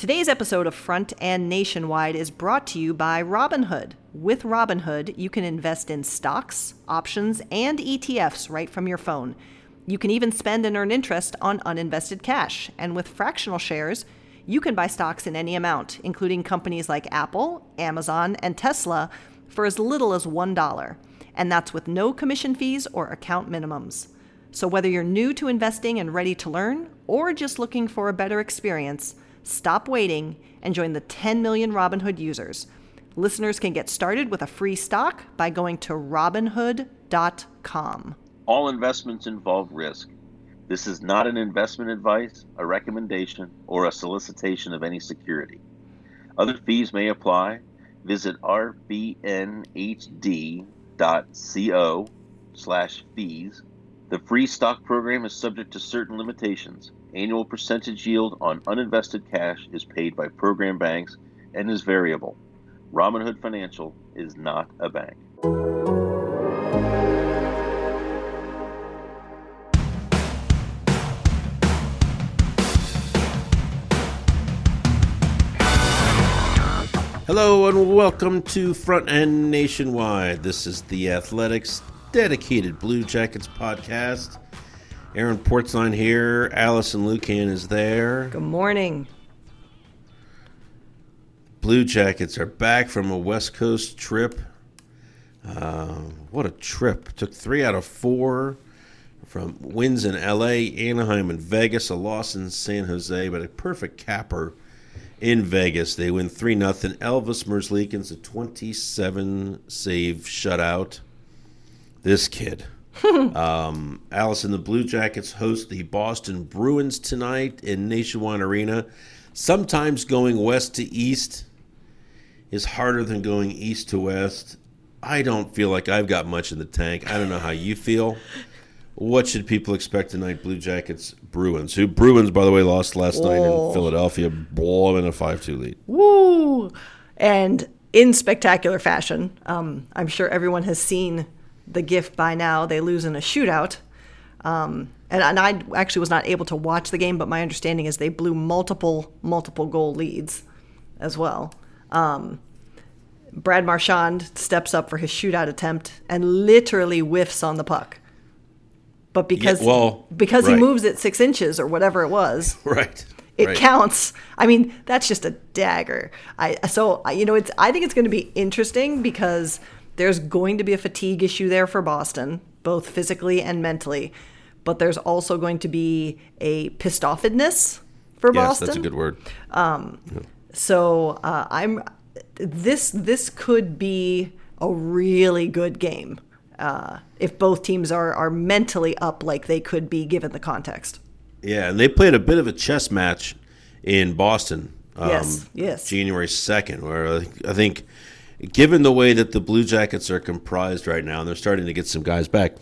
Today's episode of Front and Nationwide is brought to you by Robinhood. With Robinhood, you can invest in stocks, options, and ETFs right from your phone. You can even spend and earn interest on uninvested cash. And with fractional shares, you can buy stocks in any amount, including companies like Apple, Amazon, and Tesla, for as little as $1. And that's with no commission fees or account minimums. So whether you're new to investing and ready to learn, or just looking for a better experience, Stop waiting and join the 10 million Robinhood users. Listeners can get started with a free stock by going to robinhood.com. All investments involve risk. This is not an investment advice, a recommendation, or a solicitation of any security. Other fees may apply. Visit rbnhd.co slash fees. The free stock program is subject to certain limitations. Annual percentage yield on uninvested cash is paid by program banks and is variable. Robinhood Financial is not a bank. Hello and welcome to Front End Nationwide. This is the Athletics dedicated Blue Jackets podcast. Aaron Portzline here. Allison Lukan is there. Good morning. Blue Jackets are back from a West Coast trip. Uh, what a trip. Took three out of four from wins in LA, Anaheim, and Vegas, a loss in San Jose, but a perfect capper in Vegas. They win 3 0. Elvis Merzlikins, a 27 save shutout. This kid. um, Allison, the Blue Jackets host the Boston Bruins tonight in Nationwide Arena. Sometimes going west to east is harder than going east to west. I don't feel like I've got much in the tank. I don't know how you feel. What should people expect tonight, Blue Jackets Bruins? Who Bruins, by the way, lost last night in Philadelphia, blowing a five-two lead. Woo! And in spectacular fashion. Um, I'm sure everyone has seen the gift by now. They lose in a shootout. Um, and, and I actually was not able to watch the game, but my understanding is they blew multiple, multiple goal leads as well. Um, Brad Marchand steps up for his shootout attempt and literally whiffs on the puck. But because Yeah, well, because right. he moves it six inches or whatever it was, Right. it right. counts. I mean, that's just a dagger. I so I- you know it's. I think it's going to be interesting because there's going to be a fatigue issue there for Boston, both physically and mentally. But there's also going to be a pissed offedness for Yes, Boston. that's a good word. So uh, I'm this this could be a really good game uh, if both teams are are mentally up like they could be given the context. Yeah, and they played a bit of a chess match in Boston. Um, Yes, yes. January second, where I think, given the way that the Blue Jackets are comprised right now, and they're starting to get some guys back,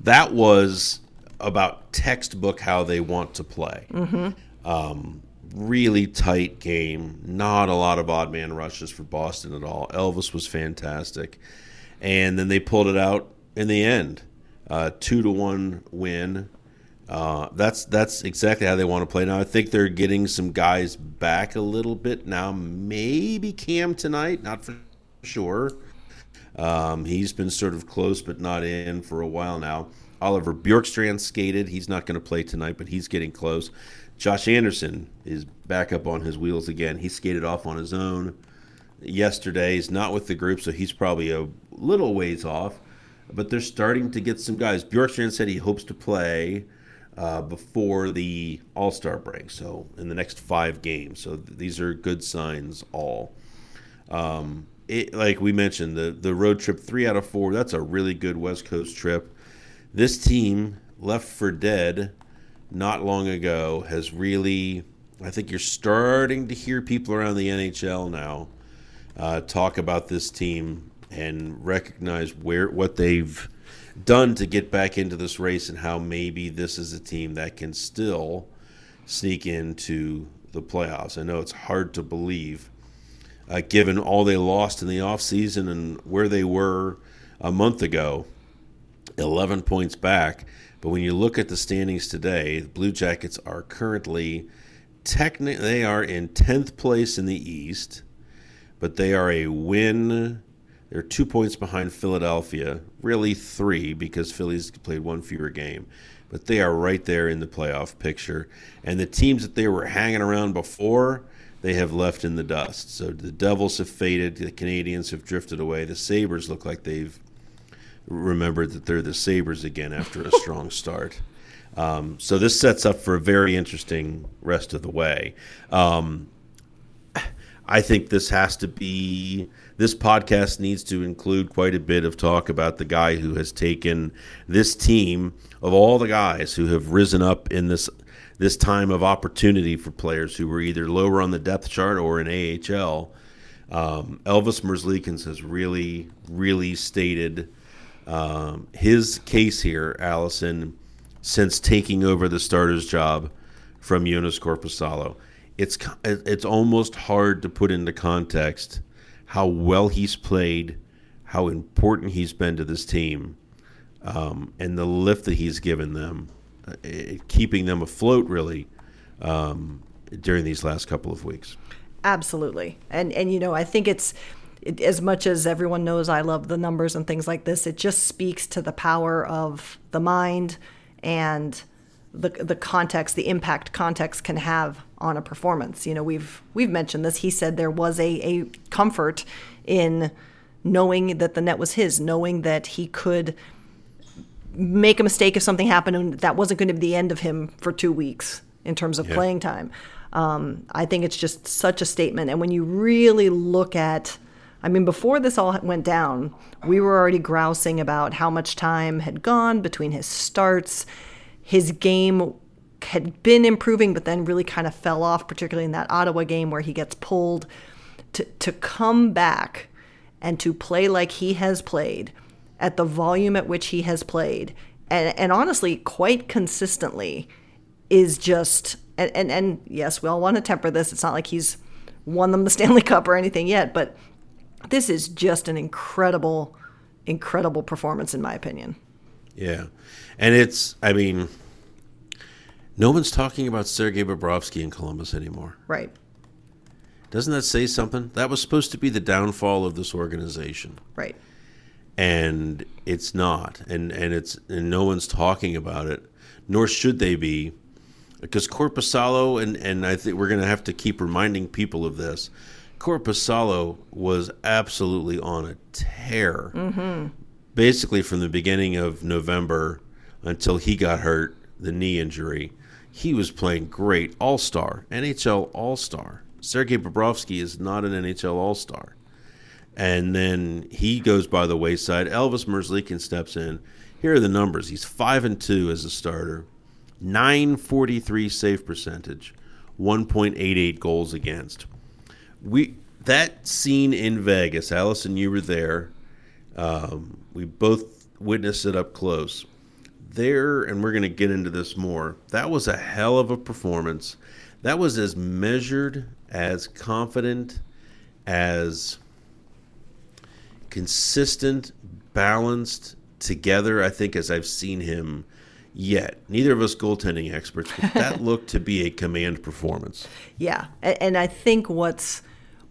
that was about textbook how they want to play. Mm-hmm. Um, really tight game, not a lot of odd man rushes for Boston at all. Elvis was fantastic, and then they pulled it out in the end, uh, two to one win. Uh, that's that's exactly how they want to play now. I think they're getting some guys back a little bit now. Maybe Cam tonight, not for sure. Um, he's been sort of close but not in for a while now. Oliver Bjorkstrand skated. He's not going to play tonight, but he's getting close. Josh Anderson is back up on his wheels again. He skated off on his own yesterday. He's not with the group, so he's probably a little ways off. But they're starting to get some guys. Bjorkstrand said he hopes to play uh, before the All Star break, so in the next five games. So these are good signs, all. Um, it, like we mentioned, the, the road trip, three out of four, that's a really good West Coast trip. This team, left for dead not long ago, has really, I think you're starting to hear people around the NHL now uh, talk about this team and recognize where what they've done to get back into this race and how maybe this is a team that can still sneak into the playoffs. I know it's hard to believe uh, given all they lost in the offseason and where they were a month ago, 11 points back. But when you look at the standings today, the Blue Jackets are currently technically they are in 10th place in the East, but they are a win. They're two points behind Philadelphia, really three because Philly's played one fewer game. But they are right there in the playoff picture. And the teams that they were hanging around before, they have left in the dust. So the Devils have faded. The Canadiens have drifted away. The Sabres look like they've remembered that they're the Sabres again after a strong start. Um, so this sets up for a very interesting rest of the way. Um, I think this has to be this podcast needs to include quite a bit of talk about the guy who has taken this team of all the guys who have risen up in this this time of opportunity for players who were either lower on the depth chart or in AHL. Um, Elvis Merzlikins has really, really stated um, his case here, Allison, since taking over the starter's job from Joonas Korpisalo. It's it's almost hard to put into context how well he's played, how important he's been to this team, um, and the lift that he's given them, uh, keeping them afloat really um, during these last couple of weeks. Absolutely, and and you know I think it's it, as much as everyone knows I love the numbers and things like this, it just speaks to the power of the mind and the the context, the impact context can have on a performance. You know, we've we've mentioned this. He said there was a, a comfort in knowing that the net was his, knowing that he could make a mistake if something happened and that wasn't going to be the end of him for two weeks in terms of yeah. playing time. Um, I think it's just such a statement. And when you really look at I mean, before this all went down, we were already grousing about how much time had gone between his starts. His game had been improving, but then really kind of fell off, particularly in that Ottawa game where he gets pulled. To, to come back and to play like he has played at the volume at which he has played, and, and honestly, quite consistently, is just, and, and, and yes, we all want to temper this. It's not like he's won them the Stanley Cup or anything yet, but this is just an incredible, incredible performance, in my opinion. Yeah. And it's, I mean, no one's talking about Sergei Bobrovsky in Columbus anymore. Right. Doesn't that say something? That was supposed to be the downfall of this organization. Right. And it's not. And and it's and no one's talking about it, nor should they be. Because Korpisalo and and I think we're going to have to keep reminding people of this. Korpisalo was absolutely on a tear. Mm-hmm. Basically from the beginning of November until he got hurt, the knee injury he was playing great. All star, NHL All Star. Sergei Bobrovsky is not an NHL All Star. And then he goes by the wayside. Elvis Merzlikins steps in. Here are the numbers. He's five and two as a starter, nine forty three save percentage, one point eight eight goals against. We that scene in Vegas, Allison, you were there. Um, we both witnessed it up close there, and we're going to get into this more, that was a hell of a performance. That was as measured, as confident, as consistent, balanced together, I think, as I've seen him yet. Neither of us goaltending experts, but that looked to be a command performance. Yeah, and I think what's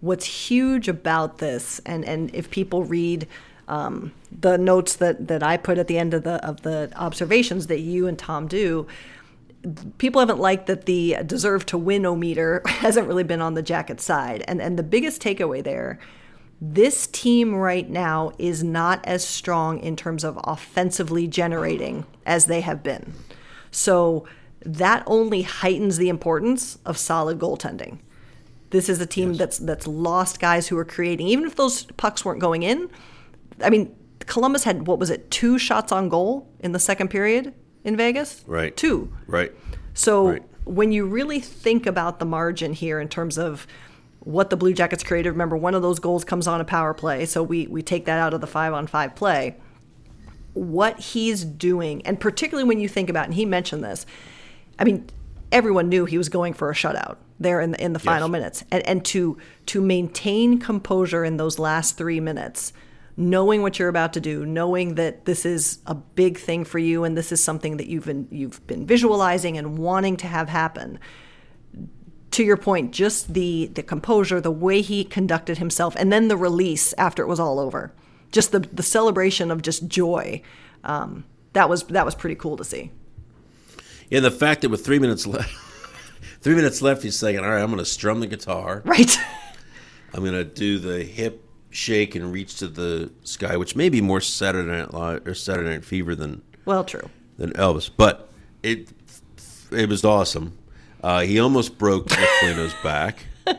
what's huge about this, and and if people read um, the notes that, that I put at the end of the of the observations that you and Tom do, people haven't liked that the deserve to win o meter hasn't really been on the jacket side. And and the biggest takeaway there, this team right now is not as strong in terms of offensively generating as they have been. So that only heightens the importance of solid goaltending. This is a team yes. that's that's lost guys who are creating, even if those pucks weren't going in. I mean, Columbus had what was it, two shots on goal in the second period in Vegas? Right. Two. Right. So right. when you really think about the margin here in terms of what the Blue Jackets created, remember one of those goals comes on a power play, so we we take that out of the five on five play. What he's doing, and particularly when you think about, and he mentioned this, I mean, everyone knew he was going for a shutout there in the, in the final minutes, and and to to maintain composure in those last three minutes knowing what you're about to do, knowing that this is a big thing for you and this is something that you've been you've been visualizing and wanting to have happen. To your point, just the the composure, the way he conducted himself, and then the release after it was all over, just the the celebration of just joy. Um, that was that was pretty cool to see. Yeah, the fact that with three minutes left, three minutes left, he's saying, "All right, I'm going to strum the guitar." Right. I'm going to do the hip shake and reach to the sky, which may be more Saturday Night Live or Saturday Night Fever than well, true than Elvis, but it it was awesome. Uh, he almost broke Nick Foligno's back.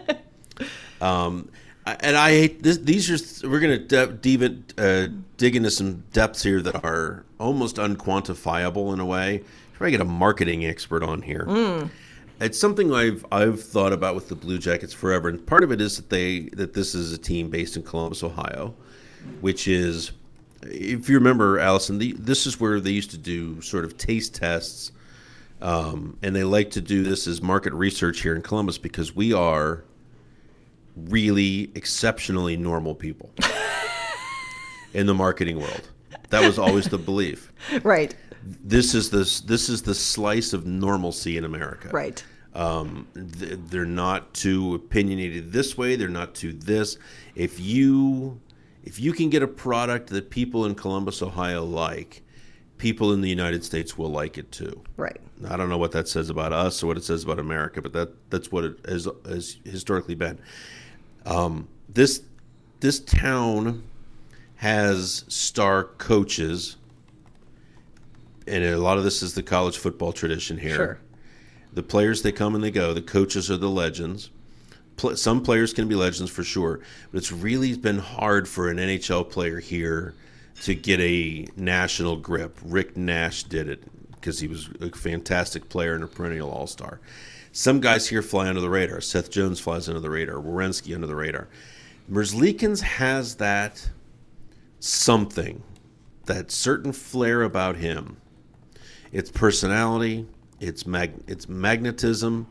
Um, and I hate this, these are we're going to de- uh, dig into some depths here that are almost unquantifiable in a way. Try to get a marketing expert on here. Mm it's something I've I've thought about with the Blue Jackets forever, and part of it is that they that this is a team based in Columbus, Ohio, which is, if you remember, Allison, the, this is where they used to do sort of taste tests, um, and they like to do this as market research here in Columbus because we are really exceptionally normal people in the marketing world. That was always the belief, right? this is this this is the slice of normalcy in America. Right. Um, th- they're not too opinionated this way. They're not too this. If you if you can get a product that people in Columbus, Ohio like, people in the United States will like it too. Right. I don't know what that says about us or what it says about America, but that that's what it has, has historically been. Um, this this town has star coaches and a lot of this is the college football tradition here. Sure. The players they come and they go. The coaches are the legends. Some players can be legends for sure, but it's really been hard for an NHL player here to get a national grip. Rick Nash did it because he was a fantastic player and a perennial All Star. Some guys here fly under the radar. Seth Jones flies under the radar. Werenski under the radar. Merzlikins has that something, that certain flair about him it's personality, it's mag, it's magnetism.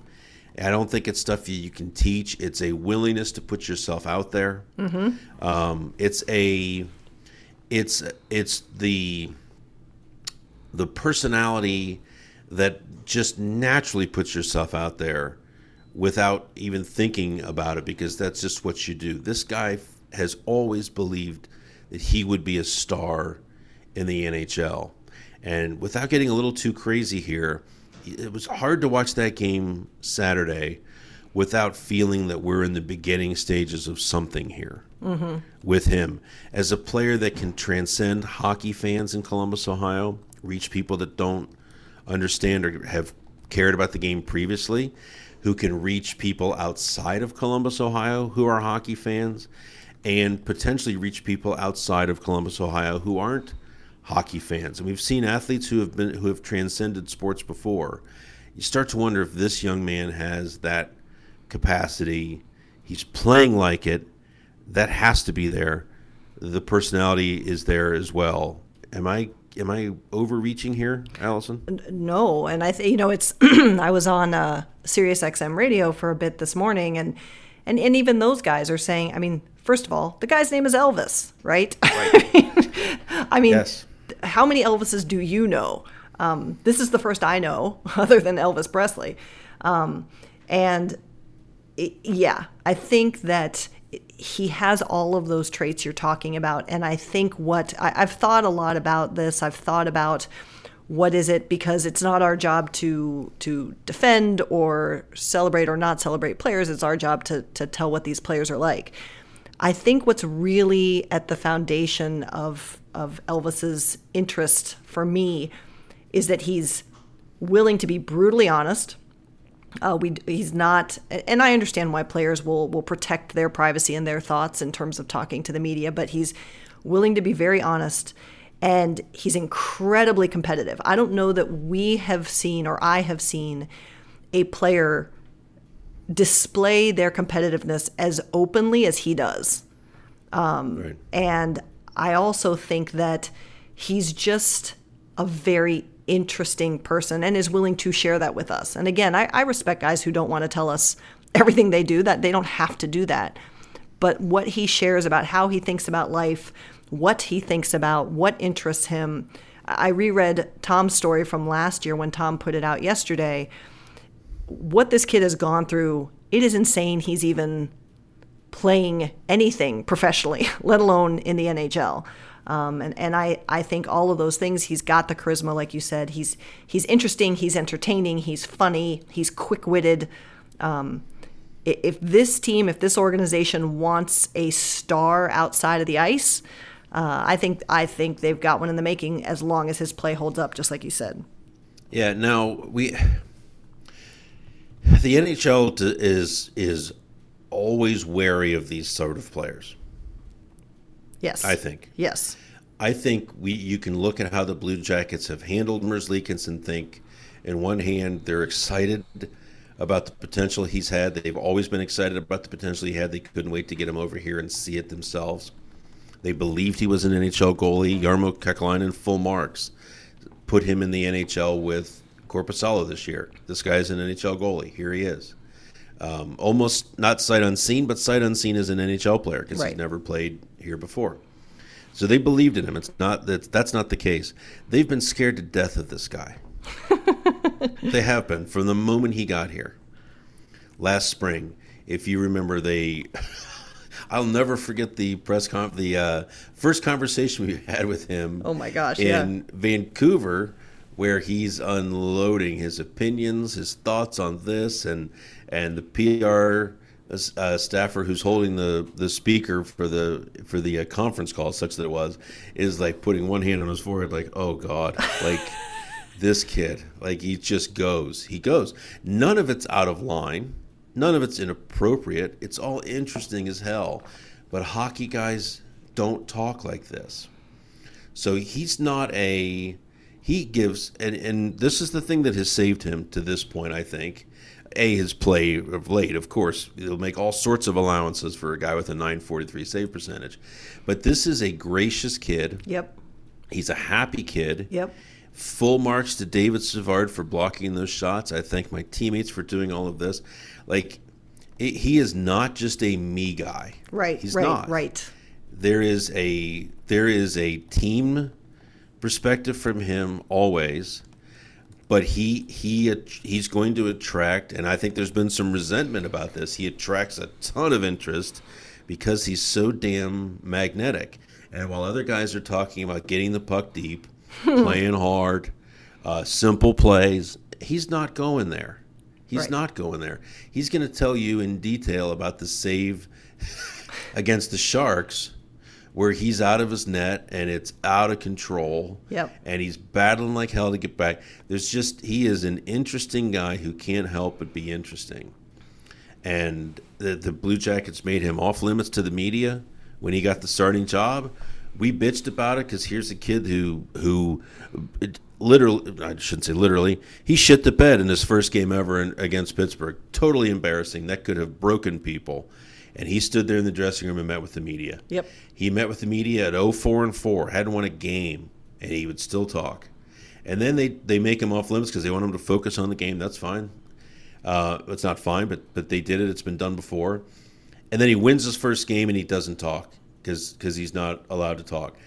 I don't think it's stuff you, you can teach. It's a willingness to put yourself out there. Mm-hmm. Um, it's a, it's it's the the personality that just naturally puts yourself out there without even thinking about it because that's just what you do. This guy has always believed that he would be a star in the NHL. And without getting a little too crazy here, it was hard to watch that game Saturday without feeling that we're in the beginning stages of something here mm-hmm. with him. As a player that can transcend hockey fans in Columbus, Ohio, reach people that don't understand or have cared about the game previously, who can reach people outside of Columbus, Ohio, who are hockey fans, and potentially reach people outside of Columbus, Ohio, who aren't hockey fans, and we've seen athletes who have been who have transcended sports before. You start to wonder if this young man has that capacity. He's playing like it. That has to be there. The personality is there as well. Am I am I overreaching here, Allison? No, and I think you know it's. I was on uh, Sirius XM radio for a bit this morning, and and and even those guys are saying. I mean, first of all, the guy's name is Elvis, right? Right. I mean, yes how many Elvises do you know? Um, this is the first I know, other than Elvis Presley. Um, and yeah, I think that he has all of those traits you're talking about. And I think what I, I've thought a lot about this, I've thought about What is it? Because it's not our job to to defend or celebrate or not celebrate players. It's our job to to tell what these players are like. I think what's really at the foundation of of Elvis's interest for me is that he's willing to be brutally honest. Uh, we he's not, and I understand why players will will protect their privacy and their thoughts in terms of talking to the media, but he's willing to be very honest and he's incredibly competitive. I don't know that we have seen or I have seen a player display their competitiveness as openly as he does. Um, Right. And I also think that he's just a very interesting person and is willing to share that with us. And again, I, I respect guys who don't want to tell us everything they do, that they don't have to do that. But what he shares about how he thinks about life, what he thinks about, what interests him. I reread Tom's story from last year when Tom put it out yesterday. What this kid has gone through, it is insane he's even playing anything professionally, let alone in the NHL. Um, and and I, I think all of those things, he's got the charisma, like you said. He's he's interesting, he's entertaining, he's funny, he's quick witted. Um, if this team, if this organization wants a star outside of the ice, uh, I think I think they've got one in the making as long as his play holds up, just like you said. Yeah. Now we, the NHL is is always wary of these sort of players. Yes, I think. Yes, I think we you can look at how the Blue Jackets have handled Merzlikins and think, in one hand, they're excited about the potential he's had. They've always been excited about the potential he had. They couldn't wait to get him over here and see it themselves. They believed he was an NHL goalie. Jarmo Kekalainen, full marks, put him in the NHL with Korpisalo this year. This guy's an NHL goalie. Here he is. Um, almost not sight unseen, but sight unseen as an NHL player because Right. he's never played here before. So they believed in him. It's not that that's not the case. They've been scared to death of this guy. they have been from the moment he got here. Last spring, if you remember, they. I'll never forget the press conf the uh, first conversation we had with him. Oh my gosh, yeah. In Vancouver, where he's unloading his opinions, his thoughts on this, and and the PR uh, staffer who's holding the, the speaker for the for the uh, conference call, such that it was, is like putting one hand on his forehead, like, oh god, like this kid, like he just goes, he goes. None of it's out of line, none of it's inappropriate. It's all interesting as hell, but hockey guys don't talk like this. So he's not a he gives and and this is the thing that has saved him to this point I think. A his play of late, of course, he'll make all sorts of allowances for a guy with a 943 save percentage. But this is a gracious kid. yep, He's a happy kid. yep. Full marks to David Savard for blocking those shots. I thank my teammates for doing all of this. Like it, he is not just a me guy. Right, He's right, not right. there is a there is a team perspective from him always but he he he's going to attract and i think there's been some resentment about this. He attracts a ton of interest because he's so damn magnetic. And while other guys are talking about getting the puck deep playing hard uh, simple plays he's not going there. He's Right. not going there. He's going to tell you in detail about the save against the Sharks where he's out of his net and it's out of control. Yep. And he's battling like hell to get back. There's just he is an interesting guy who can't help but be interesting. And the, the Blue Jackets made him off limits to the media when he got the starting job. We bitched about it because here's a kid who who it, literally I shouldn't say literally he shit the bed in his first game ever in, against Pittsburgh. Totally embarrassing. That could have broken people. And he stood there in the dressing room and met with the media. Yep. He met with the media at 04 and 4, hadn't won a game, and he would still talk. And then they, they make him off limits because they want him to focus on the game. That's fine. Uh, it's not fine, but but they did it. It's been done before. And then he wins his first game and he doesn't talk because he's not allowed to talk.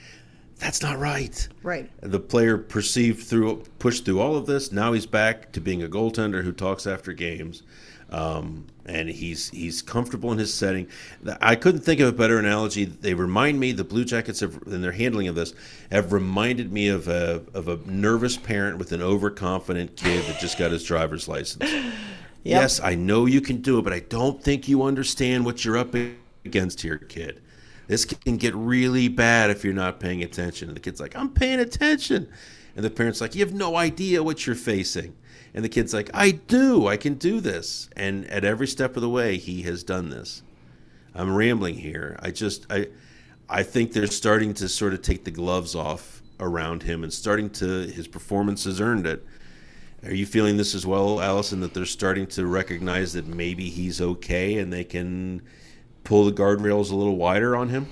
That's not right. Right. The player perceived through pushed through all of this. Now he's back to being a goaltender who talks after games. Um, and he's he's comfortable in his setting. I couldn't think of a better analogy. They remind me the Blue Jackets have, in their handling of this have reminded me of a of a nervous parent with an overconfident kid that just got his driver's license. Yes, I know you can do it, but I don't think you understand what you're up against here, kid. This can get really bad if you're not paying attention. And the kid's like, I'm paying attention. And the parent's like, You have no idea what you're facing. And the kid's like, I do. I can do this. And at every step of the way, he has done this. I'm rambling here. I just, I, I think they're starting to sort of take the gloves off around him and starting to, his performance has earned it. Are you feeling this as well, Allison, that they're starting to recognize that maybe he's okay and they can pull the guardrails a little wider on him?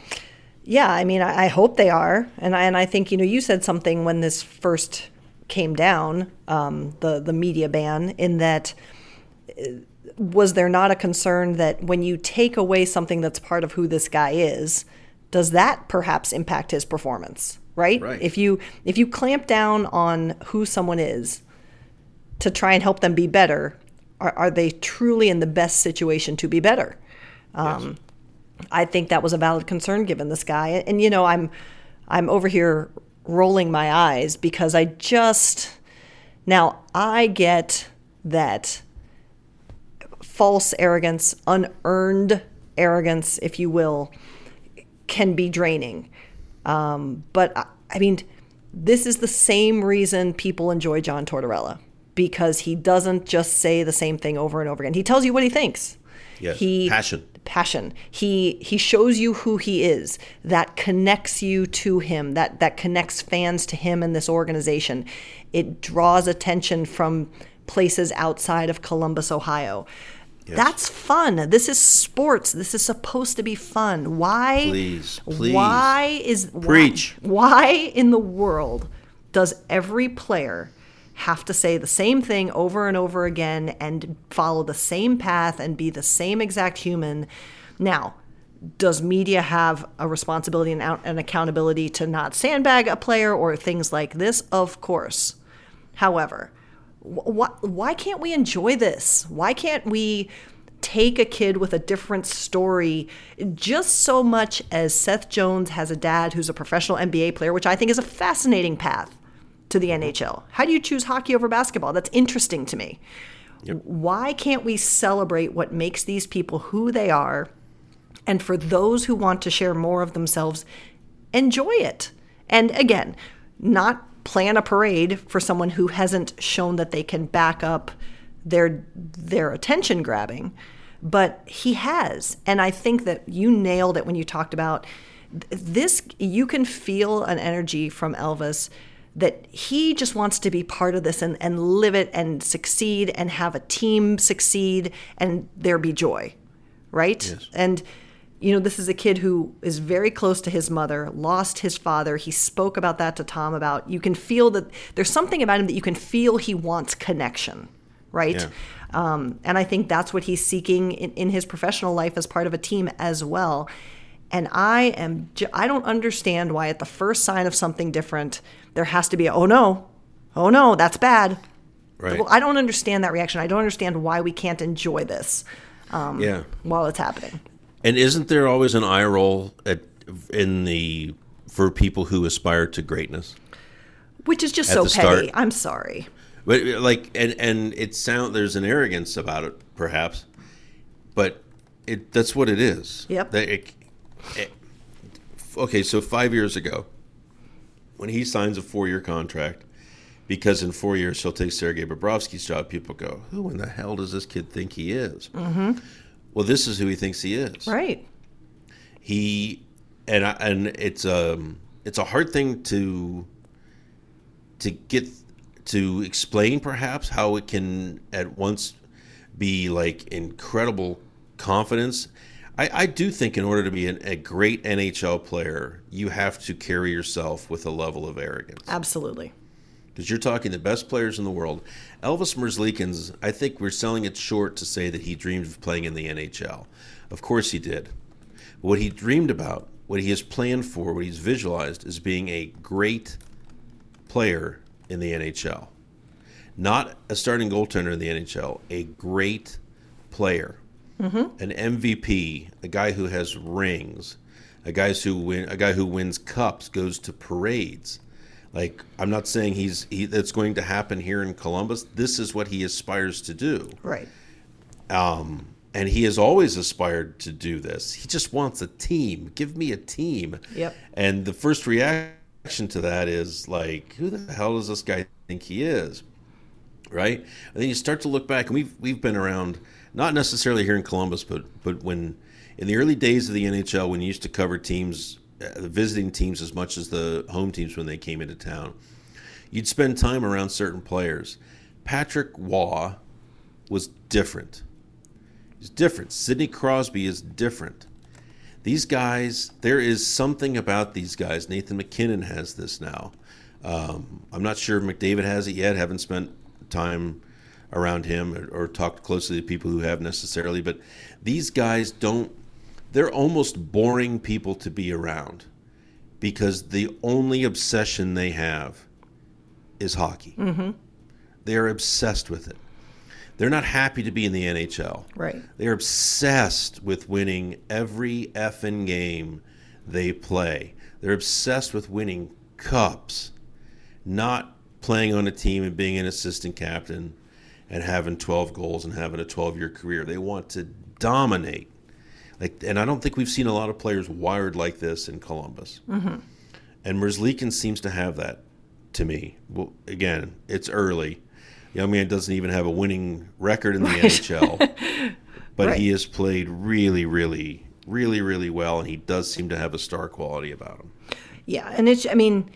Yeah, I mean, I, hope they are, and I, and I think you know you said something when this first came down, um, the the media ban, in that uh, was there not a concern that when you take away something that's part of who this guy is, does that perhaps impact his performance? Right? Right. If you if you clamp down on who someone is to try and help them be better, are, are they truly in the best situation to be better? Um, I think that was a valid concern given this guy. And you know, I'm I'm over here rolling my eyes because I just now I get that false arrogance, unearned arrogance, if you will, can be draining. Um, but I, I mean, this is the same reason people enjoy John Tortorella because he doesn't just say the same thing over and over again. He tells you what he thinks. Yes, He passion. Passion. He he shows you who he is. That connects you to him. That that connects fans to him and this organization. It draws attention from places outside of Columbus, Ohio. That's fun. This is sports. This is supposed to be fun. Why? Please, please. Why is why- Preach. why in the world does every player have to say the same thing over and over again and follow the same path and be the same exact human? Now, does media have a responsibility and and accountability to not sandbag a player or things like this? Of course. However, wh- why can't we enjoy this? Why can't we take a kid with a different story just so much as Seth Jones has a dad who's a professional NBA player, which I think is a fascinating path to the NHL? How do you choose hockey over basketball? That's interesting to me. Why can't we celebrate what makes these people who they are? And for those who want to share more of themselves, enjoy it. And again, not plan a parade for someone who hasn't shown that they can back up their their attention grabbing, but he has. And I think that you nailed it when you talked about this you can feel an energy from Elvis that he just wants to be part of this and, and live it and succeed and have a team succeed and there be joy. Right? And you know, this is a kid who is very close to his mother, lost his father. He spoke about that to Tom about you can feel that there's something about him that you can feel he wants connection, right? Yeah. Um, and I think that's what he's seeking in, in his professional life as part of a team as well. And I am, I don't understand why at the first sign of something different, there has to be a, oh no, oh no, that's bad. Right. Well, I don't understand that reaction. I don't understand why we can't enjoy this um, yeah. while it's happening. And isn't there always an eye roll at in the for people who aspire to greatness? Which is just At so petty. start. I'm sorry. But like, and and it sound there's an arrogance about it, perhaps, but it that's what it is. Yep. It- okay, so five years ago, when he signs a four-year contract, because in four years he'll take Sergei Bobrovsky's job, people go, "Who in the hell does this kid think he is?" Mm-hmm. Well, this is who he thinks he is. Right. He and I, and it's um it's a hard thing to to get to explain perhaps how it can at once be like incredible confidence. I, I do think in order to be an, a great NHL player, you have to carry yourself with a level of arrogance Absolutely. because you're talking the best players in the world. Elvis Merzlikins, I think we're selling it short to say that he dreamed of playing in the NHL. Of course he did. What he dreamed about, what he has planned for, what he's visualized is being a great player in the NHL. Not a starting goaltender in the NHL, a great player, Mm-hmm. an MVP, a guy who has rings, a guy who win, a guy who wins cups, goes to parades. Like I'm not saying he's he, that's going to happen here in Columbus. This is what he aspires to do Right. Um, and he has always aspired to do this. He just wants a team. Give me a team. Yep. And the first reaction to that is like, who the hell does this guy think he is? Right? And then you start to look back, and we've we've been around, not necessarily here in Columbus, but but when in the early days of the NHL, when you used to cover teams, uh, the visiting teams as much as the home teams when they came into town, you'd spend time around certain players. Patrick Roy was different. He's different. Sidney Crosby is different. These guys, there is something about these guys. Nathan MacKinnon has this now. Um, I'm not sure if McDavid has it yet. Haven't spent time around him or, or talked closely to people who have necessarily. But these guys don't. They're almost boring people to be around because the only obsession they have is hockey. Mm-hmm. They are obsessed with it. They're not happy to be in the NHL. Right. They're obsessed with winning every effing game they play. They're obsessed with winning cups, not playing on a team and being an assistant captain and having 12 goals and having a 12 year career. They want to dominate. Like, and I don't think we've seen a lot of players wired like this in Columbus. Mm-hmm. And Merzlikins seems to have that to me. Well, again, it's early. Young man doesn't even have a winning record in the NHL, but Right. he has played really, really, really, really well, and he does seem to have a star quality about him. Yeah, and it's I mean,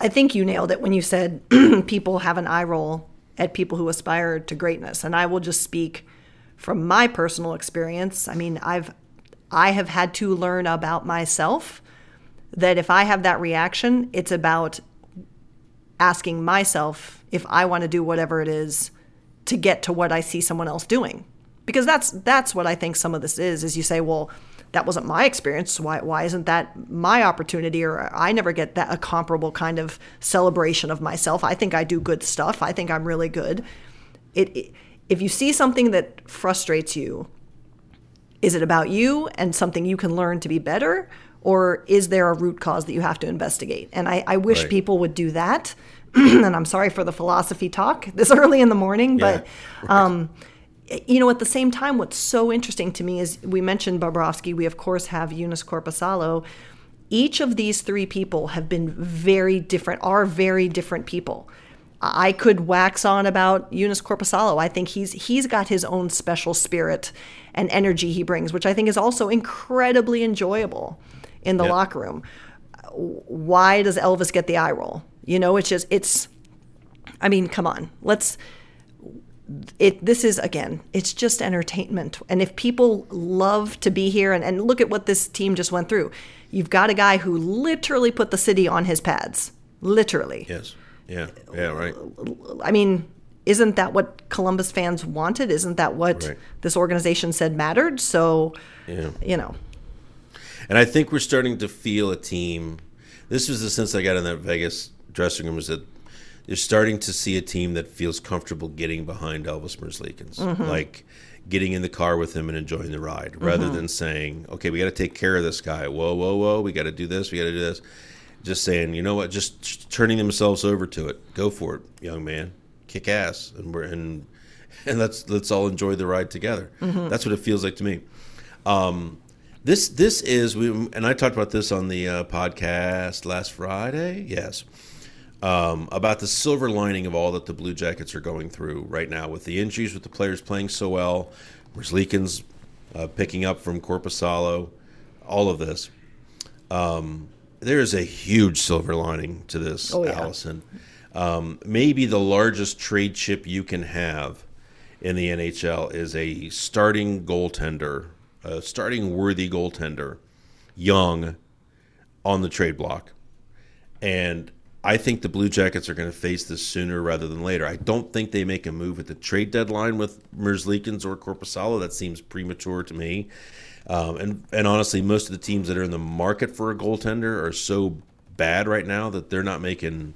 I think you nailed it when you said people have an eye roll at people who aspire to greatness. And I will just speak from my personal experience. I mean, I've I have had to learn about myself that if I have that reaction, it's about asking myself if I want to do whatever it is to get to what I see someone else doing. Because that's that's what I think some of this is is you say, well, that wasn't my experience. Why why isn't that my opportunity or I never get that a comparable kind of celebration of myself. I think I do good stuff. I think I'm really good. It, it if you see something that frustrates you, is it about you and something you can learn to be better? Or is there a root cause that you have to investigate? And I, I wish Right. people would do that. and I'm sorry for the philosophy talk this early in the morning, but um, you know, at the same time, what's so interesting to me is we mentioned Bobrovsky. We, of course, have Joonas Korpisalo. Each of these three people have been very different, are very different people. I could wax on about Joonas Korpisalo. I think he's he's got his own special spirit and energy he brings, which I think is also incredibly enjoyable in the Yep. locker room. Why does Elvis get the eye roll? You know, it's just it's I mean, come on. Let's it this is again, it's just entertainment. And if people love to be here and, and look at what this team just went through. You've got a guy who literally put the city on his pads. Literally. Yes. Yeah. Yeah. Right. I mean, isn't that what Columbus fans wanted? Isn't that what Right. this organization said mattered? So, Yeah. you know, And I think we're starting to feel a team. This was the sense I got in that Vegas dressing room was that you're starting to see a team that feels comfortable getting behind Elvis Merzlikins, like getting in the car with him and enjoying the ride, rather than saying, "Okay, we got to take care of this guy. Whoa, whoa, whoa, we got to do this. We got to do this." Just saying, you know what? Just turning themselves over to it. Go for it, young man. Kick ass, and we're and and let's let's all enjoy the ride together. That's what it feels like to me. Um, this this is we and I talked about this on the uh, podcast last Friday. Yes, um, about the silver lining of all that the Blue Jackets are going through right now with the injuries, with the players playing so well, Merzlikins uh, picking up from Korpisalo, all of this. Um, there is a huge silver lining to this, Oh, yeah. Allison. Um, maybe the largest trade chip you can have in the NHL is a starting goaltender, a starting worthy goaltender, young, on the trade block. And I think the Blue Jackets are going to face this sooner rather than later. I don't think they make a move at the trade deadline with Merzlikins or Korpisalo. That seems premature to me. Um, and and honestly, most of the teams that are in the market for a goaltender are so bad right now that they're not making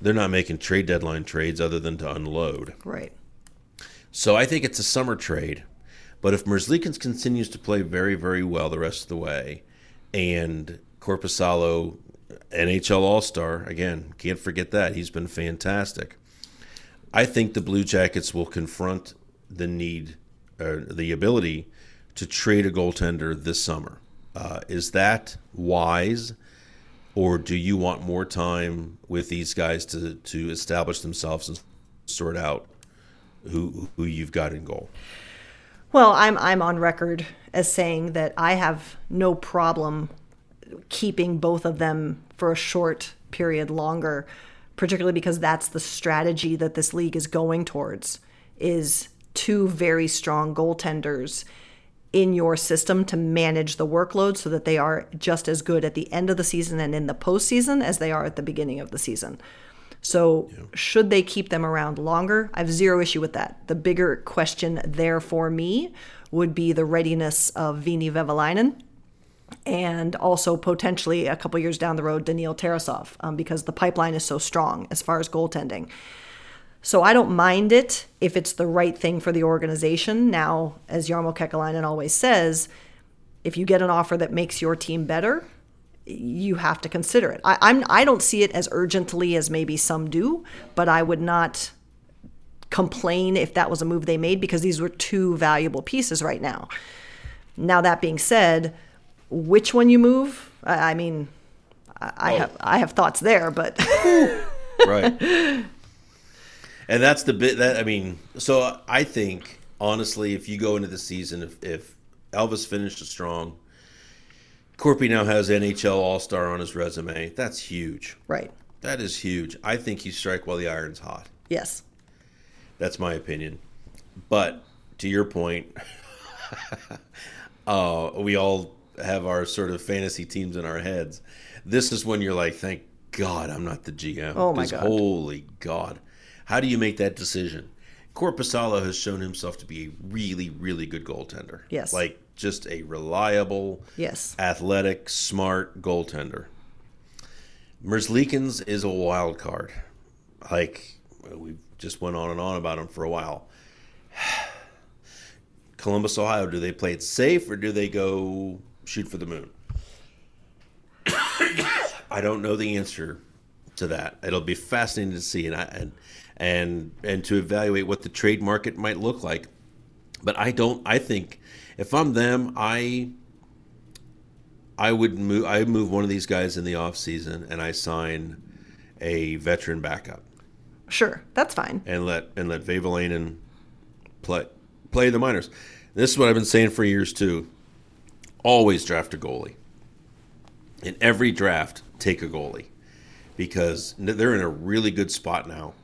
they're not making trade deadline trades other than to unload. right. So I think it's a summer trade. But if Merzlikins continues to play very, very well the rest of the way, and Korpisalo, NHL All Star, again, can't forget that. He's been fantastic. I think the Blue Jackets will confront the need, or the ability to trade a goaltender this summer. Uh, is that wise? Or do you want more time with these guys to, to establish themselves and sort out who who you've got in goal? Well, I'm I'm on record as saying that I have no problem keeping both of them for a short period longer, particularly because that's the strategy that this league is going towards is two very strong goaltenders in your system to manage the workload so that they are just as good at the end of the season and in the postseason as they are at the beginning of the season. So, yeah. should they keep them around longer? I have zero issue with that. The bigger question there for me would be the readiness of Veini Vehvilainen and also potentially a couple years down the road, Daniil Tarasov, um, because the pipeline is so strong as far as goaltending. So I don't mind it if it's the right thing for the organization. Now, as Jarmo Kekalainen always says, if you get an offer that makes your team better, you have to consider it. I, I'm I don't see it as urgently as maybe some do, but I would not complain if that was a move they made because these were two valuable pieces right now. Now that being said, which one you move, I, I mean, I, I oh. have I have thoughts there, but right. And that's the bit that I mean. So I think honestly, if you go into the season, if, if Elvis finished strong, Korpi now has NHL All Star on his resume. That's huge. Right. That is huge. I think you strike while the iron's hot. Yes. That's my opinion. But to your point, uh, we all have our sort of fantasy teams in our heads. This is when you're like, thank God I'm not the GM. Oh my God. Holy God. How do you make that decision? Korpisalo has shown himself to be a really, really good goaltender. Yes. Like just a reliable, yes, athletic, smart goaltender. Merzlikins is a wild card. Like we just went on and on about him for a while. Columbus, Ohio, do they play it safe or do they go shoot for the moon? I don't know the answer to that. It'll be fascinating to see, and I, and and and to evaluate what the trade market might look like. But I don't. I think if I'm them, I I would move. I move one of these guys in the off season, and I sign a veteran backup. Sure, that's fine. And let and let Vehvilainen play play the minors. This is what I've been saying for years too. Always draft a goalie. In every draft, take a goalie because they're in a really good spot now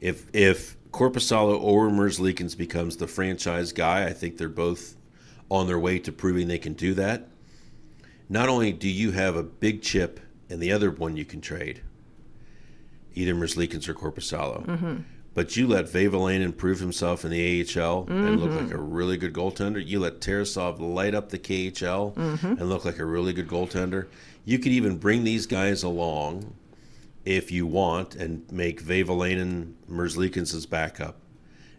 if if Korpisalo or Merzlikins becomes the franchise guy, I think they're both on their way to proving they can do that. Not only do you have a big chip and the other one you can trade, either Merzlikins or Korpisalo, mm-hmm. But you let Vehvilainen prove himself in the AHL mm-hmm. and look like a mm-hmm. really good goaltender. You let Tarasov light up the KHL mm-hmm. and look like a really good goaltender. You could even bring these guys along if you want, and make Vehvilainen Merzlikins' backup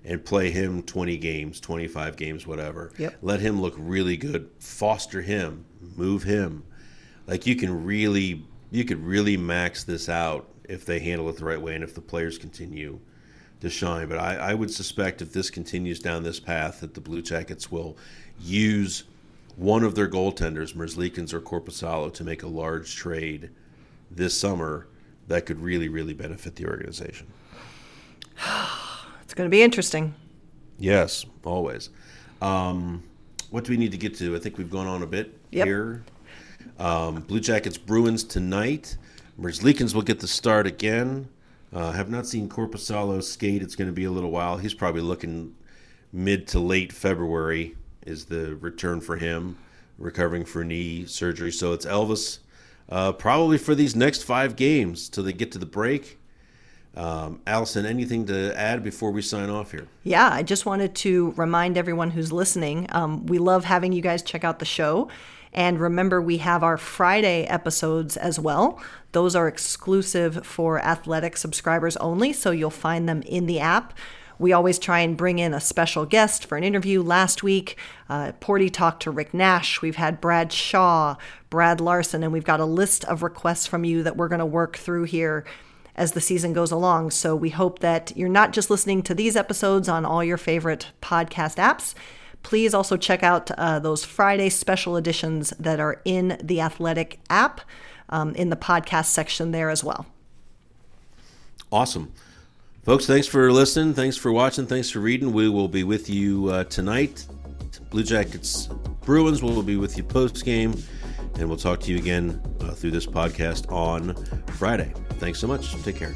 and play him 20 games, 25 games, whatever. Yep. Let him look really good. Foster him, move him. Like you can really, you could really max this out if they handle it the right way and if the players continue to shine. But I, I would suspect if this continues down this path, that the Blue Jackets will use one of their goaltenders, Merzlikins or Korpisalo, to make a large trade this summer that could really, really benefit the organization. it's going to be interesting. Yes, always. Um, what do we need to get to? I think we've gone on a bit yep. here. Um, Blue Jackets Bruins tonight. Merzlikins will get the start again. Uh, have not seen Korpisalo skate. It's going to be a little while. He's probably looking mid to late February is the return for him, recovering for knee surgery. So it's Elvis uh, probably for these next five games till they get to the break. Um, Allison, anything to add before we sign off here? Yeah, I just wanted to remind everyone who's listening um, we love having you guys check out the show. And remember, we have our Friday episodes as well. Those are exclusive for athletic subscribers only, so you'll find them in the app. We always try and bring in a special guest for an interview. Last week, uh, Portzy talked to Rick Nash. We've had Brad Shaw, Brad Larsen, and we've got a list of requests from you that we're going to work through here as the season goes along. So we hope that you're not just listening to these episodes on all your favorite podcast apps. Please also check out uh, those Friday special editions that are in the Athletic app um, in the podcast section there as well. Awesome. Folks, thanks for listening. Thanks for watching. Thanks for reading. We will be with you uh, tonight. Blue Jackets Bruins will be with you post game. And we'll talk to you again uh, through this podcast on Friday. Thanks so much. Take care.